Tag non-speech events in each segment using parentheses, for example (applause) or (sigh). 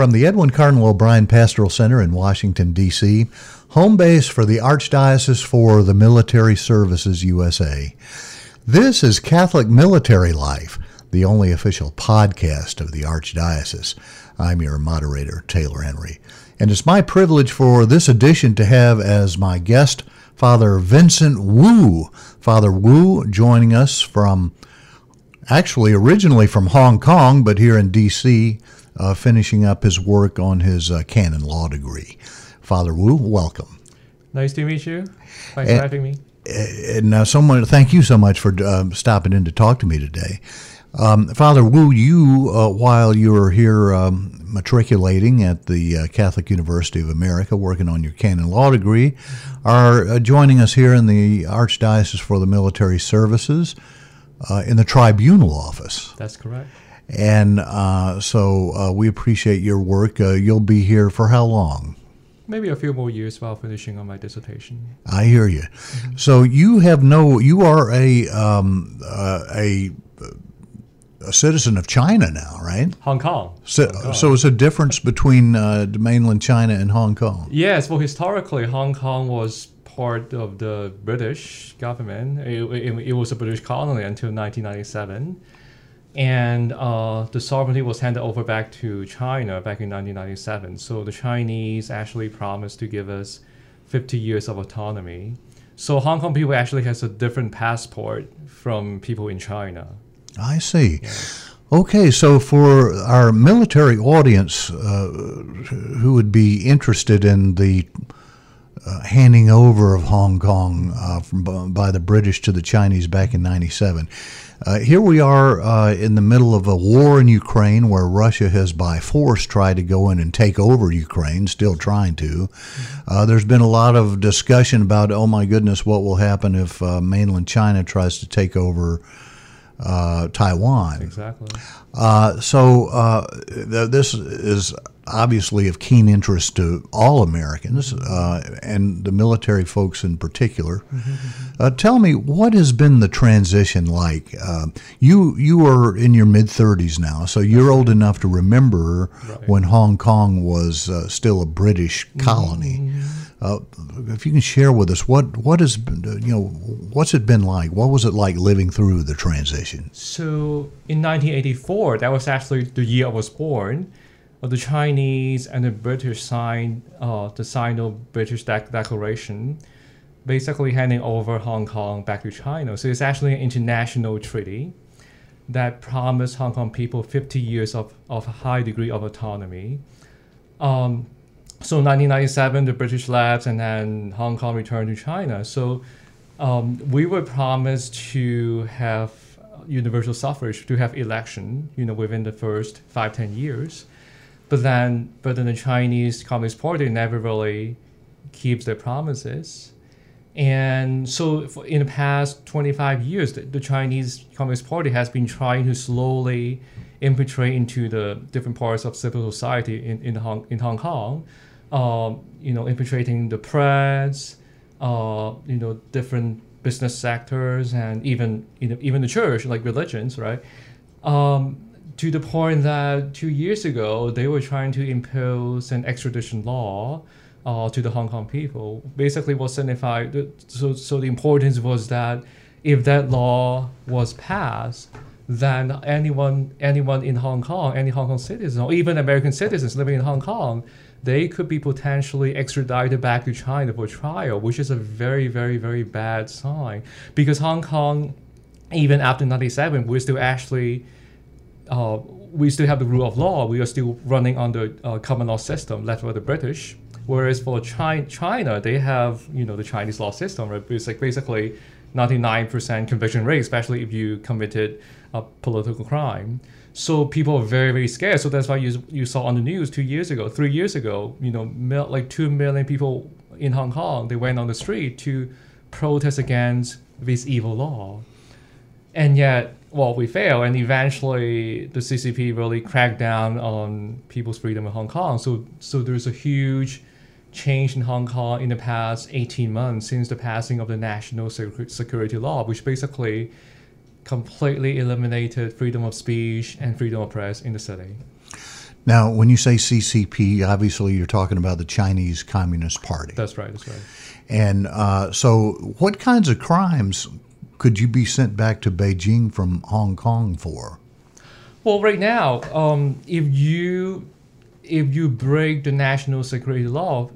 From the Edwin Cardinal O'Brien Pastoral Center in Washington, D.C., home base for the Archdiocese for the Military Services USA. This is Catholic Military Life, the only official podcast of the Archdiocese. I'm your moderator, Taylor Henry. And it's my privilege for this edition to have as my guest Father Vincent Wu. Father Wu joining us from, actually, originally from Hong Kong, but here in D.C uh, finishing up his work on his uh, canon law degree. Father Wu, welcome. Nice to meet you. Thanks and, for having me. And now, someone, thank you so much for uh, stopping in to talk to me today. Um, Father Wu, you, uh, while you were here um, matriculating at the uh, Catholic University of America, working on your canon law degree, are uh, joining us here in the Archdiocese for the Military Services in the Tribunal office. That's correct. And uh, so uh, we appreciate your work. Uh, you'll be here for how long? Maybe a few more years while finishing on my dissertation. I hear you. Mm-hmm. So you have no, you are a um, uh, a a citizen of China now, right? Hong Kong. So, Hong Kong. so it's a difference between uh, mainland China and Hong Kong. Yes. Well, historically, Hong Kong was part of the British government. It, it, it was a British colony until 1997 and uh, the sovereignty was handed over back to China back in 1997. So the Chinese actually promised to give us 50 years of autonomy. So Hong Kong people actually has a different passport from people in China. I see. Yeah. Okay, so for our military audience uh, who would be interested in the uh, handing over of Hong Kong uh, from, by the British to the Chinese back in 97, uh, here we are uh, in the middle of a war in Ukraine where Russia has by force tried to go in and take over Ukraine, still trying to. Uh, there's been a lot of discussion about, oh my goodness, what will happen if uh, mainland China tries to take over uh, Taiwan. Exactly. Uh, so uh, th- this is obviously of keen interest to all Americans uh, and the military folks in particular. Mm-hmm. Uh, tell me, what has been the transition like? Uh, you you are in your mid 30s now, so you're old enough to remember right. when Hong Kong was still a British colony. Mm-hmm. Uh, if you can share with us what what has you know what's it been like? What was it like living through the transition? So in 1984, that was actually the year I was born. The Chinese and the British signed uh, the Sino-British Declaration, basically handing over Hong Kong back to China. So it's actually an international treaty that promised Hong Kong people 50 years of, of a high degree of autonomy. Um, so 1997, the British left, and then Hong Kong returned to China. So um, we were promised to have universal suffrage, to have election, you know, within the first five, ten years. But then, but then the Chinese Communist Party never really keeps their promises. And so in the past 25 years, the, the Chinese Communist Party has been trying to slowly infiltrate into the different parts of civil society in, in, Hong, in Hong Kong um, you know, infiltrating the press, uh, you know, different business sectors, and even you know, even the church, like religions, right? Um, to the point that two years ago they were trying to impose an extradition law uh, to the Hong Kong people. Basically, what signified so so the importance was that if that law was passed, then anyone anyone in Hong Kong, any Hong Kong citizen, or even American citizens living in Hong Kong they could be potentially extradited back to China for trial, which is a very, very, very bad sign. Because Hong Kong, even after 97, we're still actually, uh, we still have the rule of law. We are still running under a common law system led by the British. Whereas for China, China, they have, you know, the Chinese law system, right? It's like basically 99% conviction rate, especially if you committed a political crime. So people are very very scared. So that's why you you saw on the news two years ago, three years ago, you know, mil, like two million people in Hong Kong they went on the street to protest against this evil law, and yet well we fail, and eventually the CCP really cracked down on people's freedom in Hong Kong. So so there's a huge change in Hong Kong in the past 18 months since the passing of the national security law, which basically completely eliminated freedom of speech and freedom of press in the city. Now, when you say CCP, obviously you're talking about the Chinese Communist Party. That's right. That's right. And uh, so, what kinds of crimes could you be sent back to Beijing from Hong Kong for? Well, right now, um, if you if you break the national security law,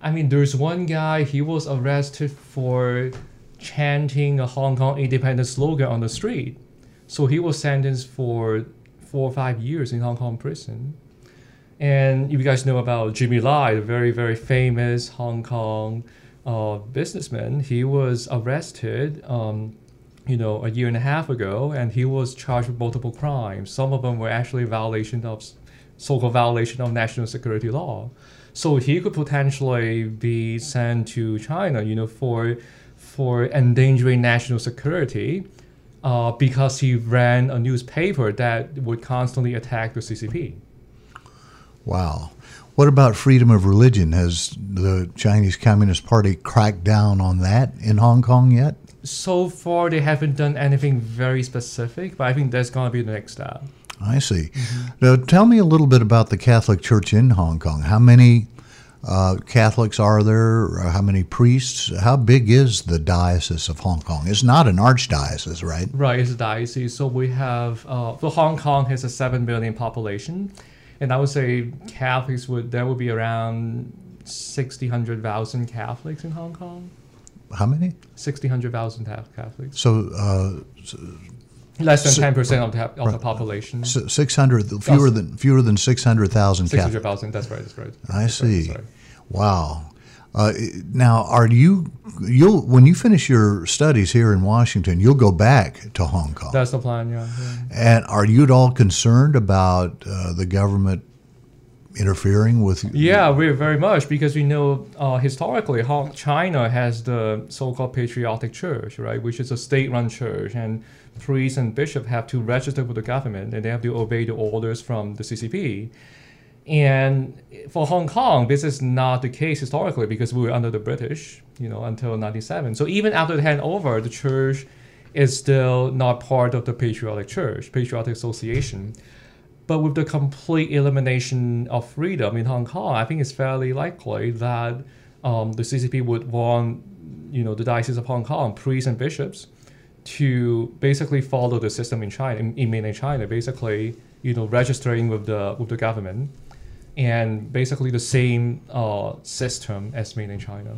I mean, there's one guy he was arrested for chanting a Hong Kong independence slogan on the street, so he was sentenced for four or five years in Hong Kong prison. And you guys know about Jimmy Lai, the very very famous Hong Kong uh, businessman, he was arrested. Um, you know, a year and a half ago, and he was charged with multiple crimes. Some of them were actually violation of so-called violation of national security law. So he could potentially be sent to China, you know, for for endangering national security, uh, because he ran a newspaper that would constantly attack the CCP. Wow. What about freedom of religion? Has the Chinese Communist Party cracked down on that in Hong Kong yet? So far, they haven't done anything very specific, but I think that's going to be the next step. I see. Now, tell me a little bit about the Catholic Church in Hong Kong. How many uh, Catholics are there? How many priests? How big is the Diocese of Hong Kong? It's not an archdiocese, right? Right, it's a diocese. So we have, uh, so Hong Kong has a 7 billion population. And I would say Catholics would, there would be around 60, 100,000 Catholics in Hong Kong. How many? 60, 100,000 Catholics. So, uh, Less than 10% of the, of the population. s- 600, fewer than fewer than 600,000 Catholics. 600,000, that's right, that's right. I That's right, see. right. Wow. Uh, now, are you you'll when you finish your studies here in Washington, you'll go back to Hong Kong. That's the plan, yeah. yeah. and are you at all concerned about uh, the government interfering with? Yeah, we're very much because we know uh, historically Hong China has the so-called patriotic church, right, which is a state-run church, and priests and bishops have to register with the government and they have to obey the orders from the CCP. And for Hong Kong, this is not the case historically because we were under the British, you know, until 97. So even after the handover, the church is still not part of the patriotic church, patriotic association. But with the complete elimination of freedom in Hong Kong, I think it's fairly likely that um, the CCP would want, you know, the Diocese of Hong Kong, priests and bishops, to basically follow the system in China, in, in mainland China, basically, you know, registering with the with the government, and basically the same uh, system as mainland China.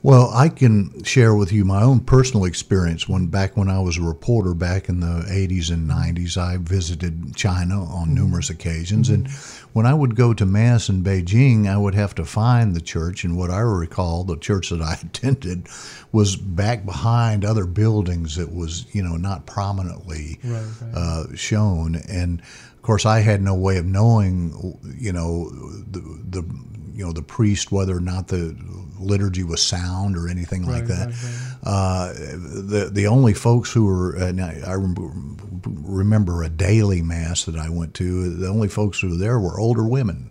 Well, I can share with you my own personal experience. When back when I was a reporter back in the 80s and 90s, I visited China on numerous occasions, and when I would go to mass in Beijing, I would have to find the church. And what I recall, the church that I (laughs) attended was back behind other buildings that was, you know, not prominently Right, right. uh, shown. And of course, I had no way of knowing, you know, the, the you know the priest whether or not the liturgy was sound or anything like that. right, right. Uh, the the only folks who were and I, I remember a daily mass that I went to. The only folks who were there were older women,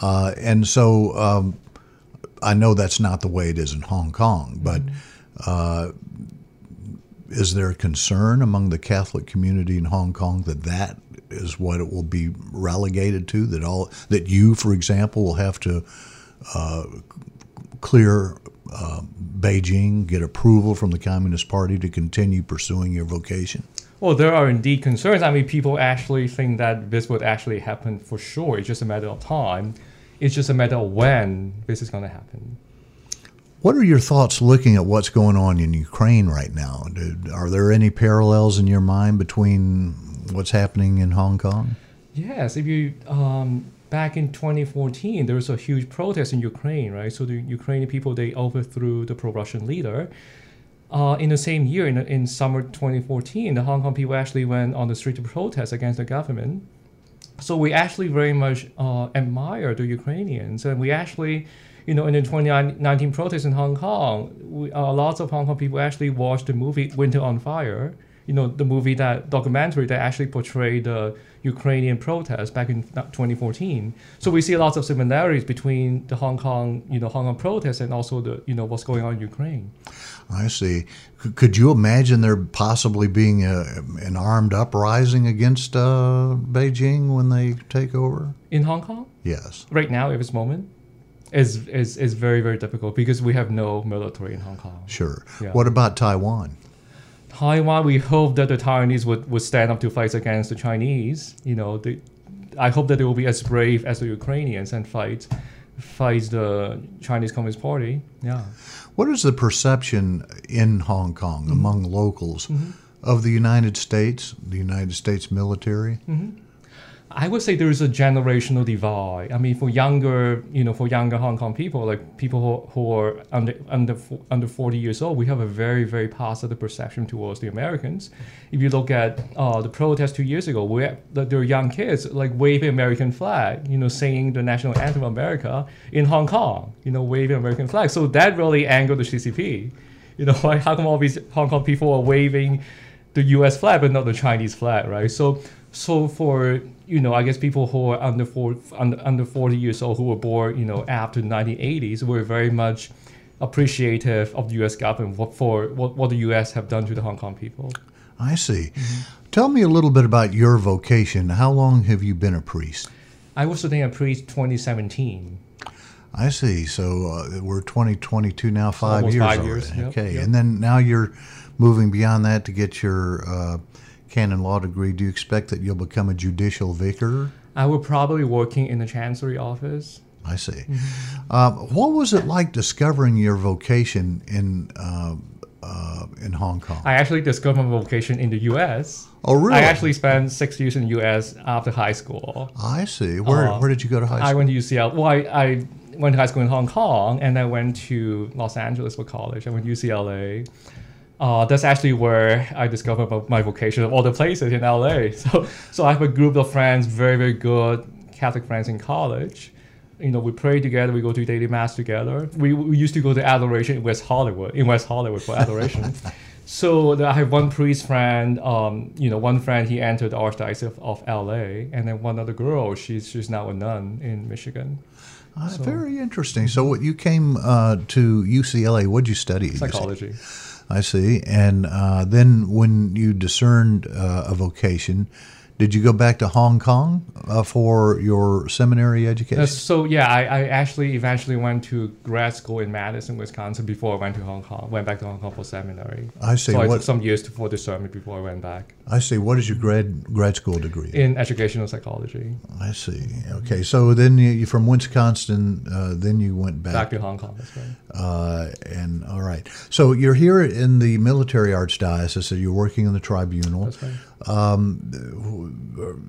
uh, and so um, I know that's not the way it is in Hong Kong. But uh, is there concern among the Catholic community in Hong Kong that that is what it will be relegated to? That all that you, for example, will have to uh, clear uh, Beijing, get approval from the Communist Party to continue pursuing your vocation? Well, there are indeed concerns. I mean, people actually think that this would actually happen for sure. It's just a matter of time. It's just a matter of when this is going to happen. What are your thoughts looking at what's going on in Ukraine right now? Are there any parallels in your mind between what's happening in Hong Kong? Yes, if you um, back in 2014, there was a huge protest in Ukraine, right? So the Ukrainian people they overthrew the pro-Russian leader. Uh, in the same year, in, in summer 2014, the Hong Kong people actually went on the street to protest against the government. So we actually very much uh, admire the Ukrainians, and we actually, you know, in the 2019 protests in Hong Kong, we, uh, lots of Hong Kong people actually watched the movie Winter on Fire, you know, the movie that documentary that actually portrayed the Ukrainian protest back in 2014. So we see lots of similarities between the Hong Kong, you know, Hong Kong protests and also the, you know, what's going on in Ukraine. I see. Could you imagine there possibly being a, an armed uprising against uh, Beijing when they take over? In Hong Kong? Yes. Right now, at this moment, is is is very very difficult because we have no military in Hong Kong. Sure. Yeah. What about Taiwan? Taiwan, we hope that the Taiwanese would, would stand up to fight against the Chinese. You know, they, I hope that they will be as brave as the Ukrainians and fight fight the Chinese Communist Party. Yeah. What is the perception in Hong Kong Mm-hmm. among locals of the United States, the United States military? Mm-hmm. I would say there is a generational divide. I mean, for younger, you know, for younger Hong Kong people, like people who, who are under under under forty years old, we have a very very positive perception towards the Americans. If you look at uh, the protest two years ago, where there young kids like waving American flag, you know, singing the national anthem of America in Hong Kong, you know, waving American flag. So that really angered the CCP. You know, (laughs) like how come all these Hong Kong people are waving the U.S. flag but not the Chinese flag, right? So, so for you know, I guess people who are under four, under, under 40 years old who were born, you know, after the 1980s were very much appreciative of the U.S. government what, for what, what the U.S. have done to the Hong Kong people. I see. Mm-hmm. Tell me a little bit about your vocation. How long have you been a priest? I was ordained at priest 2017. I see. So uh, we're 2022 now, five almost years. five years, yep, okay, yep. and then now you're moving beyond that to get your uh, canon law degree. Do you expect that you'll become a judicial vicar? I will probably working in the chancery office. I see. Mm-hmm. Uh, what was it like discovering your vocation in uh, uh, in Hong Kong? I actually discovered my vocation in the U.S. oh, really? I actually spent six years in the U.S. after high school. I see. Where Uh, Where did you go to high school? I went to UCL. Well, I, I went to high school in Hong Kong, and I went to Los Angeles for college. I went to UCLA. Uh, that's actually where I discovered my, my vocation of all the places in LA. (laughs) So, so I have a group of friends, very, very good Catholic friends in college. You know, we pray together. We go to daily mass together. We, we used to go to adoration in West Hollywood, in West Hollywood for adoration. (laughs) so I have one priest friend. Um, you know, one friend he entered the archdiocese of, of LA, and then one other girl. She's she's now a nun in Michigan. Ah, very interesting. So, what you came uh, to UCLA? What did you study? Psychology. I see. And uh, then, when you discerned uh, a vocation, did you go back to Hong Kong uh, for your seminary education? Uh, so yeah, I, I actually eventually went to grad school in Madison, Wisconsin before I went to Hong Kong. Went back to Hong Kong for seminary. I see. So I What- took some years to, for discernment before I went back I see. What is your grad grad school degree? in educational psychology. I see. Okay. So then you, from Wisconsin, uh, then you went back. Back to Hong Kong. That's right. Uh, and all right. So you're here in the military archdiocese. So you're working in the tribunal. That's right.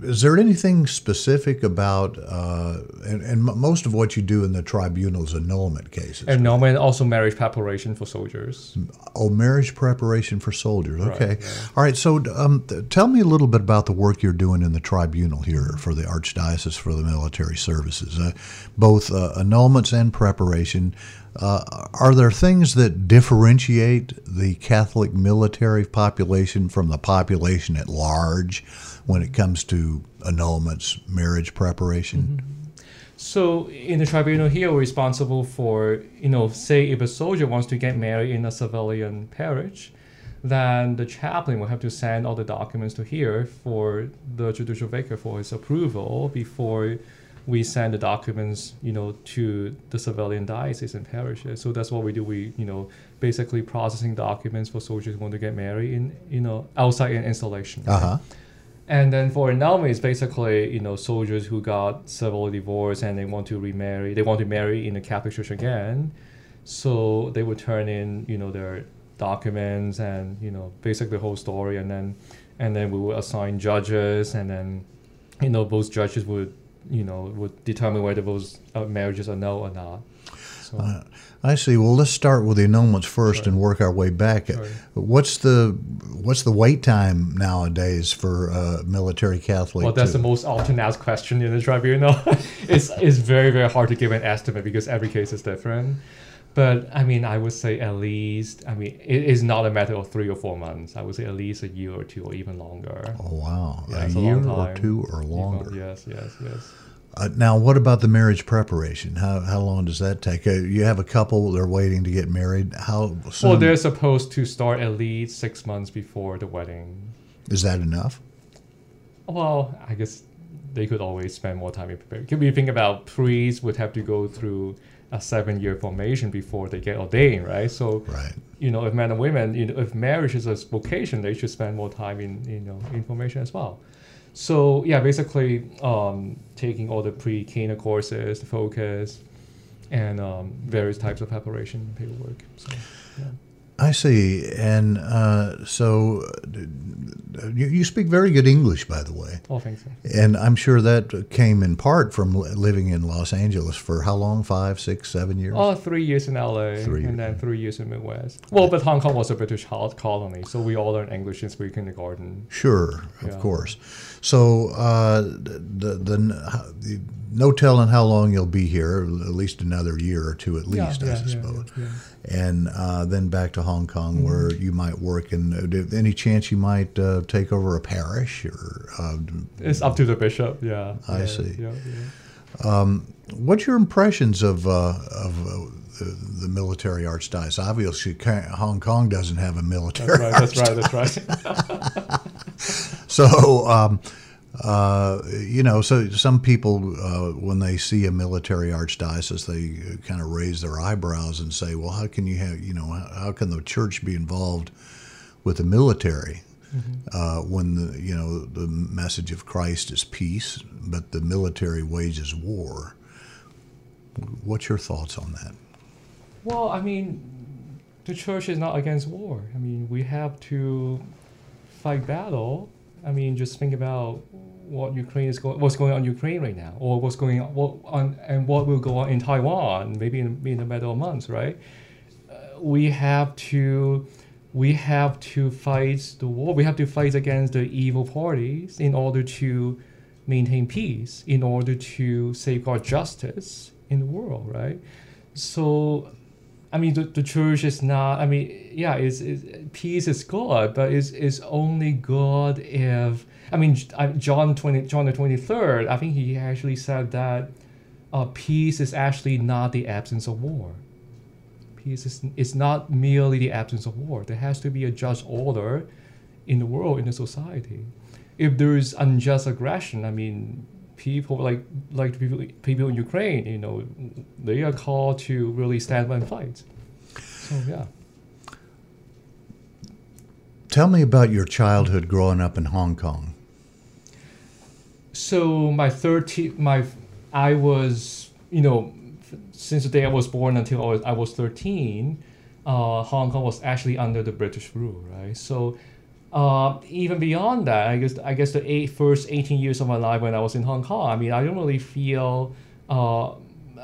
Is there anything specific about, uh, and, and most of what you do in the tribunals annulment cases? And also marriage preparation for soldiers. oh, marriage preparation for soldiers. Right, Okay. yeah. All right. So um, th- tell me a little bit about the work you're doing in the tribunal here for the archdiocese for the military services, uh, both uh, annulments and preparation. Uh, are there things that differentiate the Catholic military population from the population at large when it comes to annulments, marriage preparation? So in the tribunal here, we're responsible for, you know, say if a soldier wants to get married in a civilian parish, then the chaplain will have to send all the documents to here for the judicial vicar for his approval before we send the documents, you know, to the civilian diocese and parishes. So that's what we do. We, you know, basically processing documents for soldiers who want to get married in, you know, outside an installation. Uh huh. And then for annulment, it's basically you know soldiers who got civil divorce and they want to remarry. They want to marry in the Catholic Church again, so they would turn in you know their documents and you know basically the whole story, and then and then we would assign judges, and then you know those judges would you know would determine whether those uh, marriages are null or not. So Uh, I see. Well, let's start with the annulments first Sure. and work our way back. Sure. What's the what's the wait time nowadays for uh, military Catholic? Well, that's to- the most often asked question in the tribunal. (laughs) it's, it's very, very hard to give an estimate because every case is different. But I mean, I would say at least. I mean, it is not a matter of three or four months. I would say at least a year or two, or even longer. Oh wow, Yeah, a a year or two or Even- longer. Yes, yes, yes. Uh, now, what about the marriage preparation? How how long does that take? Uh, you have a couple; they're waiting to get married. How soon Well, they're supposed to start at least six months before the wedding. is that enough? Well, I guess they could always spend more time in preparing. If you think about priests would have to go through a seven-year formation before they get ordained, right? So Right. you know, if men and women, you know, if marriage is a vocation, they should spend more time in, you know, information as well. So yeah, basically, um, taking all the pre-Cana courses, the focus, and um, various types of preparation paperwork. So yeah. I see. And uh, so, you, you speak very good English, by the way. all things. And I'm sure that came in part from living in Los Angeles for how long? Five, six, seven years? Oh, three years in LA, Three and then three years in Midwest. Well, but Hong Kong was a British colony, so we all learned English since we were kindergarten. Sure, of Yeah. course. So, uh, the, the, the no telling how long you'll be here, at least another year or two at least, I suppose. yeah. And uh, then back to Hong Kong Mm-hmm. where you might work. And uh, any chance you might uh, take over a parish or uh, It's up to the bishop. Yeah. I yeah, see. Yeah, yeah. What's your impressions of uh, of uh, the, the military archdiocese? Obviously, Hong Kong doesn't have a military. That's right. That's right. That's right. (laughs) So, um, uh, you know, so some people, uh, when they see a military archdiocese, they kind of raise their eyebrows and say, "Well, how can you have, you know, how, how can the church be involved with the military?" Uh, when the you know the message of Christ is peace, but the military wages war. What's your thoughts on that? Well, I mean, the church is not against war. I mean, we have to fight battle. I mean, just think about what Ukraine is going, what's going on in Ukraine right now, or what's going on, what on, and what will go on in Taiwan, maybe in, in a matter of months, right? Uh, we have to, we have to fight the war. We have to fight against the evil parties in order to maintain peace, in order to safeguard justice in the world, right? So I mean, the, the church is not. I mean, yeah, it's, it's peace is good, but it's, it's only good if. I mean, John twenty John the twenty third. I think he actually said that uh, peace is actually not the absence of war. Peace is is not merely the absence of war. There has to be a just order in the world, in the society. If there is unjust aggression, I mean, people like like people people in Ukraine, you know, they are called to really stand up and fight. So yeah. Tell me about your childhood growing up in Hong Kong. So my thirteen, my I was you know since the day I was born until I was, I was thirteen, uh, Hong Kong was actually under the British rule, right? So. Uh, even beyond that, I guess I guess the eight, first eighteen years of my life when I was in Hong Kong, I mean, I don't really feel. Uh,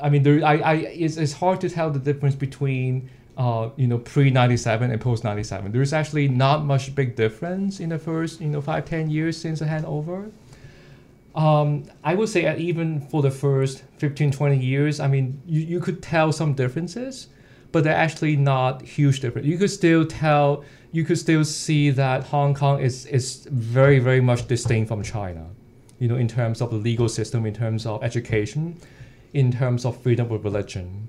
I mean, there, I, I, it's, it's hard to tell the difference between, uh, you know, pre ninety seven and post ninety seven. There's actually not much big difference in the first, you know, five ten years since the handover. Um, I would say even for the first 15, 20 years, I mean, you, you could tell some differences, but they're actually not huge difference. You could still tell, you could still see that Hong Kong is, is very, very much distinct from China, you know, in terms of the legal system, in terms of education, in terms of freedom of religion.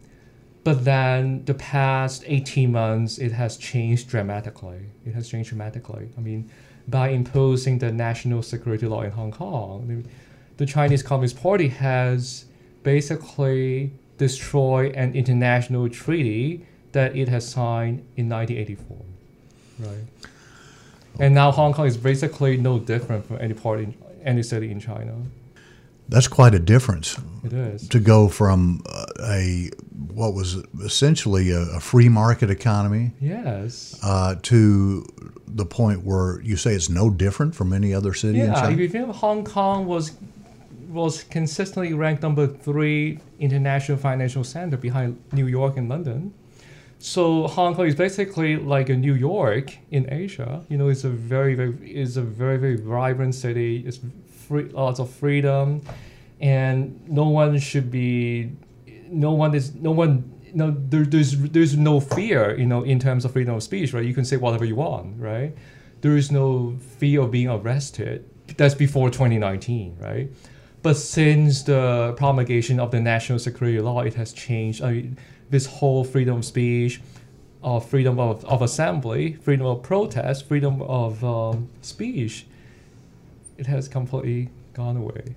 But then the past 18 months, it has changed dramatically. It has changed dramatically. I mean, by imposing the national security law in Hong Kong, the, Chinese Communist Party has basically destroyed an international treaty that it has signed in 1984. Right. And now Hong Kong is basically no different from any part in any city in China. That's quite a difference It is. to go from uh, a what was essentially a, a free market economy Yes. uh, to the point where you say it's no different from any other city in Yeah, if you think Hong Kong was was consistently ranked number three international financial center behind New York and London. So Hong Kong is basically like a New York in Asia. You know, it's a very very it's a very very vibrant city. It's free, lots of freedom, and no one should be, no one is no one know, there, there's there's no fear, you know, in terms of freedom of speech, right? You can say whatever you want, right? There is no fear of being arrested. That's before 2019, right? But since the promulgation of the national security law, it has changed. I mean, this whole freedom of speech, uh, freedom of, of assembly, freedom of protest, freedom of um, speech, it has completely gone away.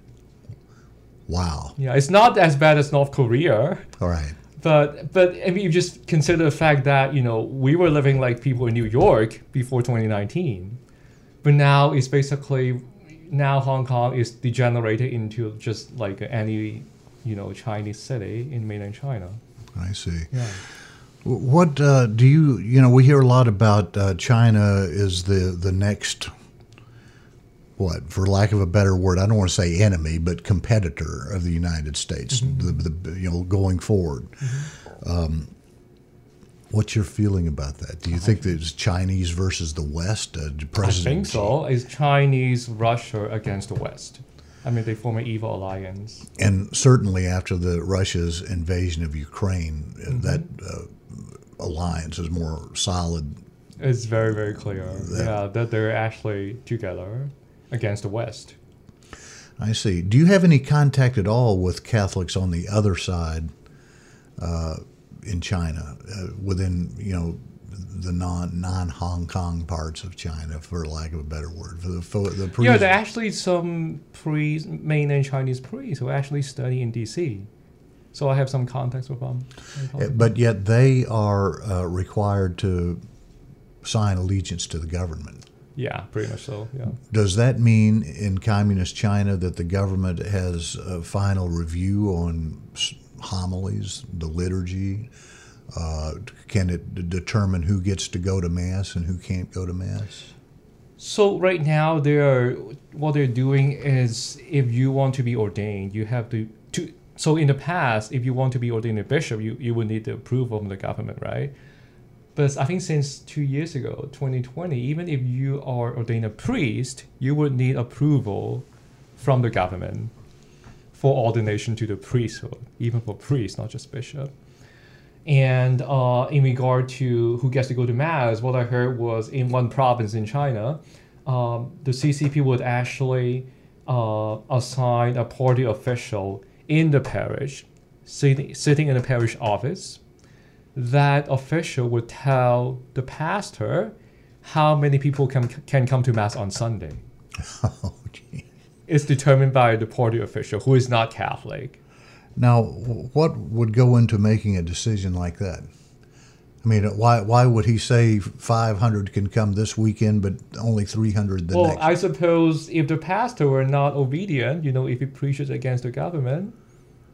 Wow. Yeah, it's not as bad as North Korea. All right. But but I mean, you just consider the fact that you know we were living like people in New York before 2019, but now it's basically now Hong Kong is degenerated into just like any you know Chinese city in mainland China. I see. Yeah. What uh, do you you know? We hear a lot about uh, China is the the next what, for lack of a better word, I don't want to say enemy, but competitor of the United States. Mm-hmm. The, the you know going forward. Um, what's your feeling about that? Do you think that it's Chinese versus the West? Uh, I think so. It's Chinese Russia against the West. I mean, they form an evil alliance. and certainly after the Russia's invasion of Ukraine, uh, Mm-hmm. that uh, alliance is more solid. It's very very clear. That- yeah, that they're actually together against the West. I see. Do you have any contact at all with Catholics on the other side uh, in China, uh, within you know the non non Hong Kong parts of China, for lack of a better word, for the for the Yeah, priests- there are actually some priests, mainland Chinese priests who actually study in DC. So I have some contacts with them. But yet they are uh, required to sign allegiance to the government. yeah, pretty much so. Yeah. Does that mean in communist China that the government has a final review on homilies, the liturgy? Uh, can it determine who gets to go to mass and who can't go to mass? So right now, they are what they're doing is if you want to be ordained, you have to to. So in the past, if you want to be ordained a bishop, you, you would need the approval from the government, right? But I think since two years ago, 2020, even if you are ordained a priest, you would need approval from the government for ordination to the priesthood, even for priests, not just bishop. And uh, in regard to who gets to go to mass, what I heard was in one province in China, um, the CCP would actually uh, assign a party official in the parish, sitting, sitting in the parish office. That official would tell the pastor how many people can, can come to mass on Sunday. (laughs) Oh. It's determined by the party official who is not Catholic. Now, what would go into making a decision like that? I mean, why why would he say 500 can come this weekend, but only 300 the well, next? I suppose if the pastor were not obedient, you know, if he preaches against the government,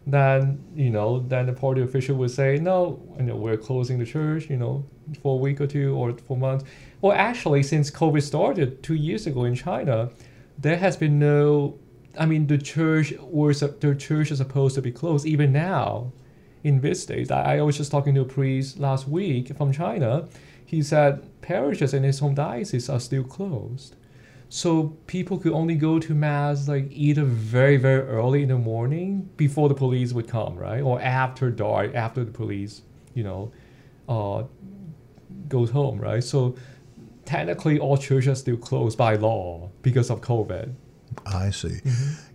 then you know, then the party official would say, no, you know, we're closing the church, you know, for a week or two or for months. Well, actually, since COVID started two years ago in China, there has been no. I mean, the church was the church is supposed to be closed even now, in these days. I, I was just talking to a priest last week from China. He said parishes in his home diocese are still closed. So people could only go to mass like either very very early in the morning before the police would come, right, or after dark after the police, you know, uh, goes home, right. So technically, all churches are still closed by law because of COVID. I see.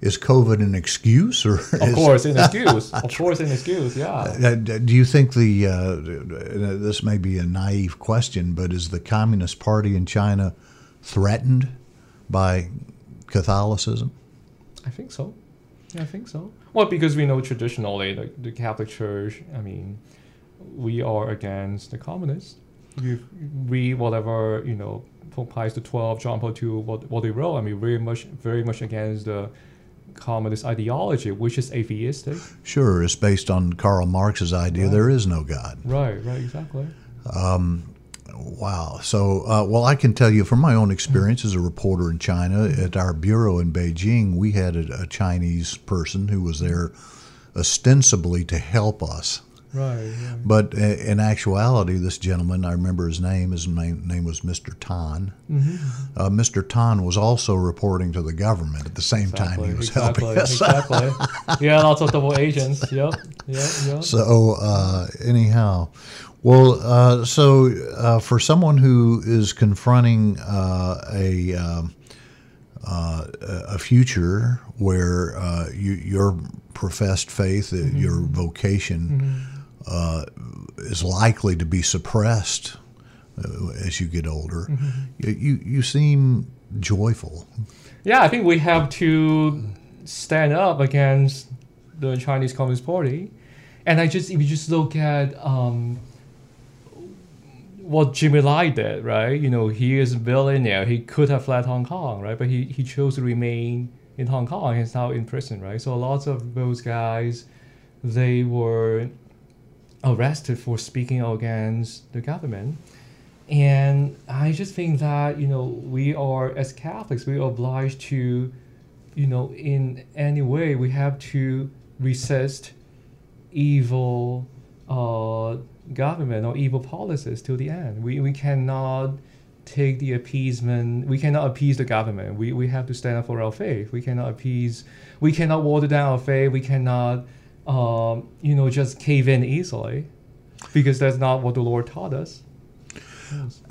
Is COVID an excuse, or Of course, an (laughs) excuse. of course, an excuse. Yeah. Uh, do you think the uh, this may be a naive question, but is the Communist Party in China threatened by Catholicism? I think so. Yeah, I think so. Well, because we know traditionally the, the Catholic Church, I mean, we are against the communists. You read whatever, you know, Pope Pius the Twelve, John Paul II, what, what they wrote, I mean, very much very much against the communist ideology, which is atheistic. Sure, it's based on Karl Marx's idea Right. there is no God. Right, right, exactly. Wow. So, uh, well, I can tell you from my own experience as a reporter in China, at our bureau in Beijing, we had a, a Chinese person who was there ostensibly to help us Right. right. But in actuality, this gentleman, I remember his name, his name, name was Mr. Tan. Mm-hmm. Uh, Mr. Tan was also reporting to the government at the same time he was exactly, helping us. Exactly. (laughs) yeah, lots of double agents. Yep. Yep. Yep. So, uh, anyhow, well, uh, so uh, for someone who is confronting uh, a um, uh, a future where uh, you, your professed faith, uh, Mm-hmm. your vocation, uh, is likely to be suppressed uh, as you get older, Mm-hmm. you, you seem joyful. Yeah, I think we have to stand up against the Chinese Communist Party, and I just if you just look at um, what Jimmy Lai did, right? You know, he is a billionaire. He could have fled Hong Kong, right? But he, he chose to remain in Hong Kong. He's now in prison, right? So lots of those guys, they were arrested for speaking against the government. And I just think that, you know, we are, as Catholics, we are obliged to, you know, in any way, we have to resist evil uh, government or evil policies till the end. We, we cannot take the appeasement, we cannot appease the government. We, we have to stand up for our faith. We cannot appease, we cannot water down our faith. We cannot, um, you know, just cave in easily because that's not what the Lord taught us.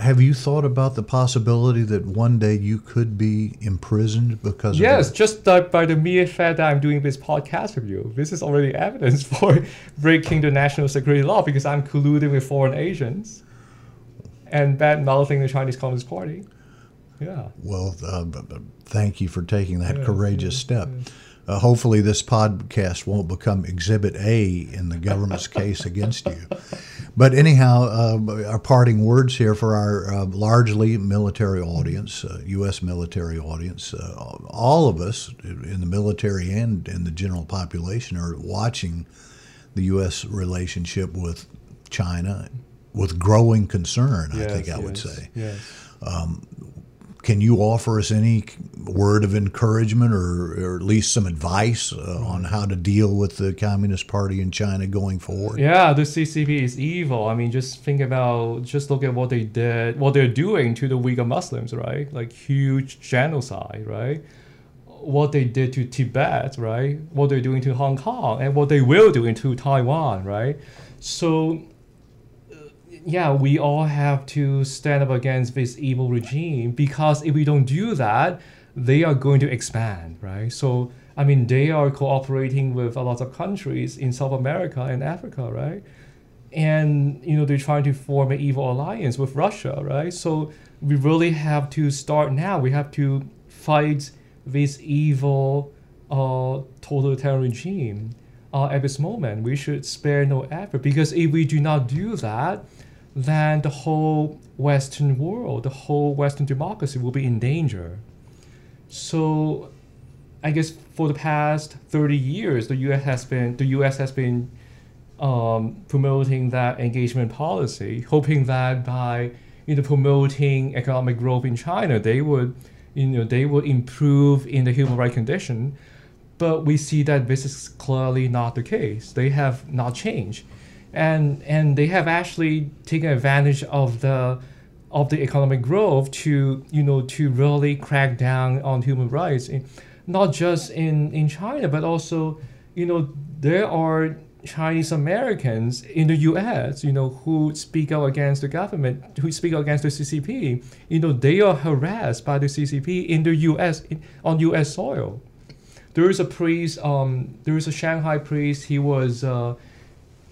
Have you thought about the possibility that one day you could be imprisoned because Yes, just uh, by the mere fact that I'm doing this podcast with you, this is already (laughs) evidence for breaking the national security law because I'm colluding with foreign agents and bad mouthing the Chinese Communist Party. Yeah. Well, uh, thank you for taking that Yeah, courageous yeah, step. Uh, hopefully, this podcast won't become Exhibit A in the government's case against you. But anyhow, uh, our parting words here for our uh, largely military audience, uh, U.S. military audience. Uh, all of us in the military and in the general population are watching the U.S. relationship with China with growing concern. I think I would say. Yes. Can you offer us any word of encouragement or, or at least some advice uh, on how to deal with the Communist Party in China going forward? Yeah, the CCP is evil. I mean, just think about, just look at what they did, what they're doing to the Uyghur Muslims, right? Like huge genocide, right? What they did to Tibet, right? What they're doing to Hong Kong, and what they will do into Taiwan, right? So, yeah, we all have to stand up against this evil regime because if we don't do that, they are going to expand, right? So, I mean, they are cooperating with a lot of countries in South America and Africa, right? And, you know, they're trying to form an evil alliance with Russia, right? So, we really have to start now. We have to fight this evil uh, totalitarian regime uh, at this moment. We should spare no effort because if we do not do that, then the whole Western world, the whole Western democracy will be in danger. So, I guess for the past 30 years, the U.S. has been the U.S. has been um, promoting that engagement policy, hoping that by you know promoting economic growth in China, they would you know they would improve in the human right condition. But we see that this is clearly not the case. They have not changed, and and they have actually taken advantage of the of the economic growth to you know to really crack down on human rights, not just in in China but also you know there are Chinese Americans in the U.S. you know who speak out against the government, who speak out against the CCP. You know they are harassed by the CCP in the U.S. in, on U.S. soil. There is a priest. Um, there is a Shanghai priest. He was. Uh,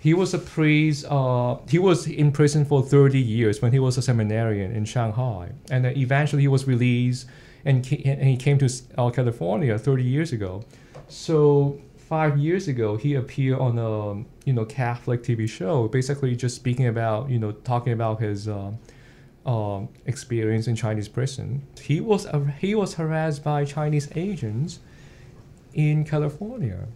he was a priest. Uh, he was in prison for 30 years when he was a seminarian in Shanghai, and then eventually he was released and, and he came to uh, California 30 years ago. So five years ago, he appeared on a you know Catholic TV show, basically just speaking about you know talking about his. Uh, um, experience in Chinese prison. He was uh, he was harassed by Chinese agents in California.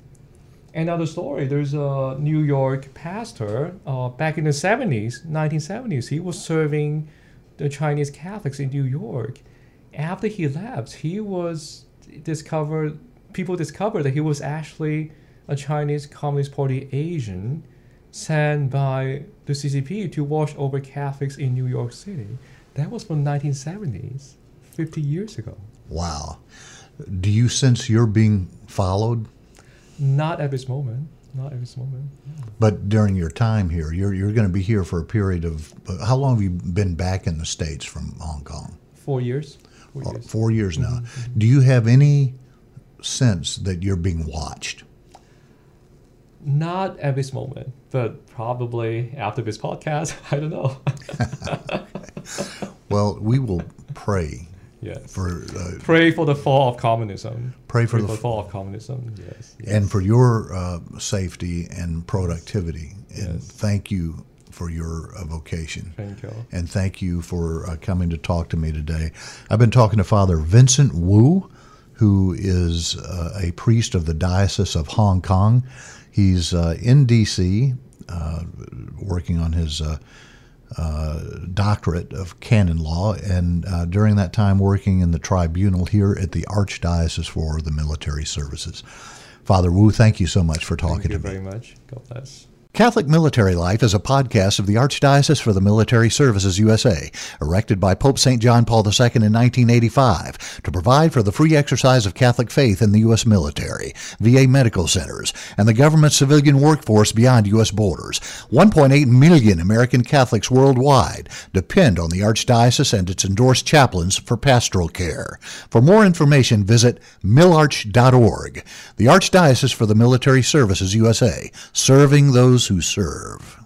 Another story, there's a New York pastor uh, back in the 70s, 1970s. He was serving the Chinese Catholics in New York. After he left, he was discovered, people discovered that he was actually a Chinese Communist Party agent sent by the CCP to watch over Catholics in New York City. That was from 1970s, 50 years ago. Wow. Do you sense you're being followed? Not at this moment. Not at this moment. But during your time here, you're, you're going to be here for a period of uh, how long have you been back in the States from Hong Kong? Four years. Four years. Four years now. Do you have any sense that you're being watched? Not at this moment, but probably after this podcast. (laughs) I don't know. (laughs) Well, we will pray yes. for uh, Pray for the fall of communism. Pray for the the f- fall of communism. Yes. yes. and for your uh, safety and productivity. And Yes. thank you for your uh, vocation. Thank you. and thank you for uh, coming to talk to me today. I've been talking to Father Vincent Wu, who is uh, a priest of the Diocese of Hong Kong. He's uh, in D.C., uh, working on his uh, doctorate of canon law, and uh, during that time working in the tribunal here at the Archdiocese for the Military Services. Father Wu, thank you so much for talking Thank you to me. very much. God bless. Catholic Military Life is a podcast of the Archdiocese for the Military Services USA, erected by Pope St. John Paul II in 1985 to provide for the free exercise of Catholic faith in the U.S. military, VA medical centers, and the government civilian workforce beyond U.S. borders. 1.8 million American Catholics worldwide depend on the Archdiocese and its endorsed chaplains for pastoral care. For more information, visit milarch.org. The Archdiocese for the Military Services USA, serving those who serve.